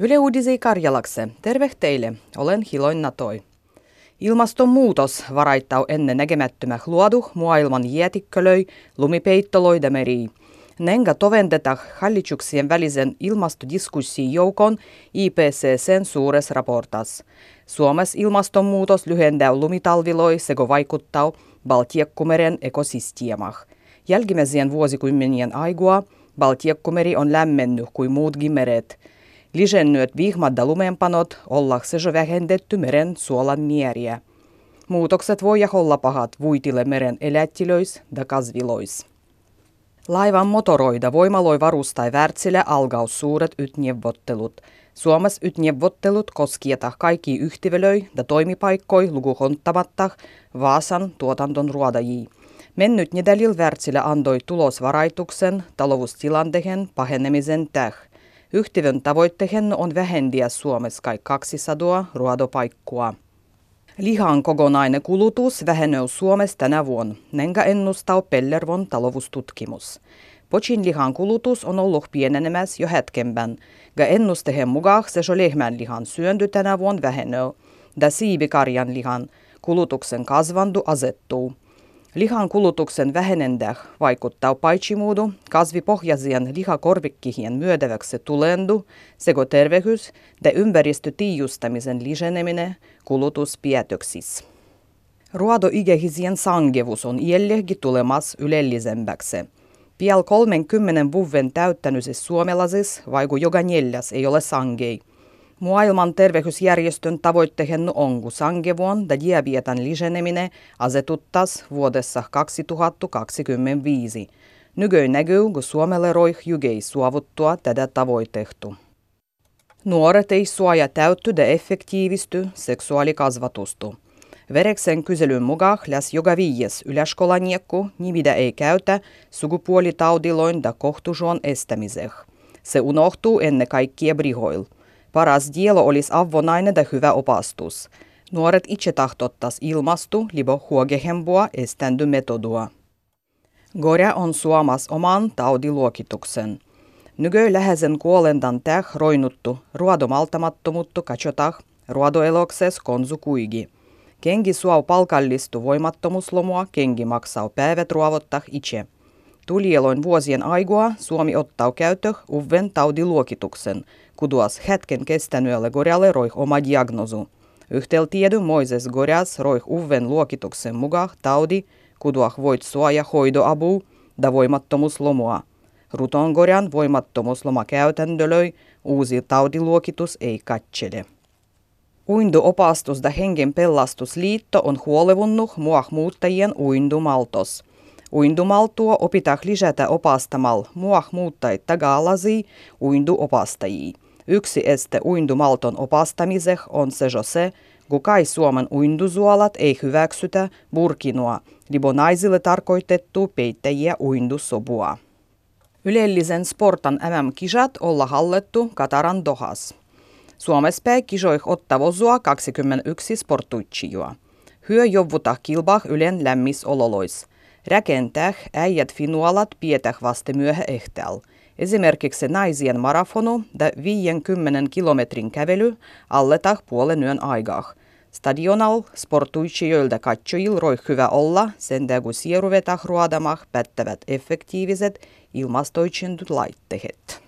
Yle Uudisi Karjalakse. Terve teille. Olen Hiloin Natoi. Ilmastonmuutos varaittaa ennen näkemättömä luodu maailman jäätikkölöi, lumipeittoloida meri. Nenga tovendeta hallituksien välisen ilmastodiskussin joukon IPCCn suures raportas. Suomessa ilmastonmuutos lyhentää lumitalviloi sekä vaikuttaa Baltiakkumeren ekosysteemah. Jälkimmäisien vuosikymmenien aigua Baltiakkumeri on lämmennyt kuin muutkin meret – Lisäännyt vihmadda lumeenpanot ollakseen vähennetty meren suolan mieriä. Muutokset voi olla pahat vuitille meren elättilöis ja kasvilois. Laivan motoroida voimaloi varustai Wärtsilä algaus suuret ytnievottelut. Suomessa ytnievottelut koskieta kaikki yhtivelöi ja toimipaikkoi lukuhonttamatta Vaasan tuotanton ruodajii. Mennyt nedälil Wärtsilä andoi tulosvaraituksen taloustilantehen pahenemisen täh. Yhtiön tavoitteen on vähendiä Suomessa kai 200 ruodopaikkua. Lihan kokonainen kulutus vähenee Suomessa tänä vuonna, nenkä ennustaa Pellervon taloustutkimus. Pochin lihan kulutus on ollut pienenemässä jo hetkempän, ja ennustehen mukaan se lehmän lihan syönty tänä vuonna vähenee, ja siipikarjan lihan kulutuksen kasvandu asettuu. Lihan kulutuksen vähenendä vaikuttaa muudu kasvipohjaisien lihakorvikkihien myödeväksi tulendu sekä terveys- ja ympäristötiijustamisen lisäneminen kulutuspäätöksissä. Ruodoikähisien sangevus on jälleen tulemas ylellisemmäksi. Pian 30 vuoden täyttänyisissä suomalaisissa vaiku joka neljäs ei ole sangei. Maailman terveysjärjestön tavoitteen on sangevuon ja diabetan lisäneminen asetuttas vuodessa 2025. Nykyi näkyy, kun Suomelle roih jygei suovuttua tätä tavoitehtu. Nuoret ei suoja täytty ja effektiivisty seksuaalikasvatustu. Vereksen kyselyn mukaan läs joka viies yläskolaniekku nimitä ei käytä sukupuolitaudiloin ja kohtusuon estämiseen. Se unohtuu ennen kaikkea brihoil – Paras dielo olisi avonainen ja hyvä opastus. Nuoret itse tahtottas ilmastu libo huogehempua eständy metodua. Goria on suomas oman taudiluokituksen. Nykö läheisen kuolendan täh roinuttu ruodomaltamattomuttu katsotah ruodoelokses konsu kuigi. Kengi suau palkallistu voimattomuuslomua, kengi maksaa päivät ruovottah itse. Tulieloin vuosien aigua Suomi ottaa käyttö uven taudiluokituksen, kuduas hetken kestänyölle Gorjalle roih oma diagnozu. Yhtel tiedon Moises Gorjas roih uven luokituksen mukaan taudi, kuduah voit suoja hoidoabu da voimattomuuslomua. Ruton Gorjan voimattomuusloma käytändölöi uusi taudiluokitus ei katsele. Uindu-opastus da hengen pelastusliitto on huolevunnut muah muuttajien uindumaltos – Uindumaltua opitaan lisätä opastamal muah muuttajat tagalasi uinduopastajia. Yksi este uindumalton opastamiseh on se jo se, kun kai Suomen uindusuolat ei hyväksytä burkinua, libo naisille tarkoitettu peittäjiä uindusobua. Ylellisen sportan MM-kisat olla hallettu Kataran Dohas. Suomessa kisoih ottavosua 21 sportuitsijua. Hyö jovuta kilbah ylen lämmis Rakentää äijät finualat pietäh vaste myöhä ehtäl. Esimerkiksi naisien marafonu ja 50 kilometrin kävely alletah puolen yön aikaa. Stadional sportuitsijoilta katsojil roi hyvä olla, sen kun sieruvetah ruodamah päättävät effektiiviset ilmastoitsindut laitteet.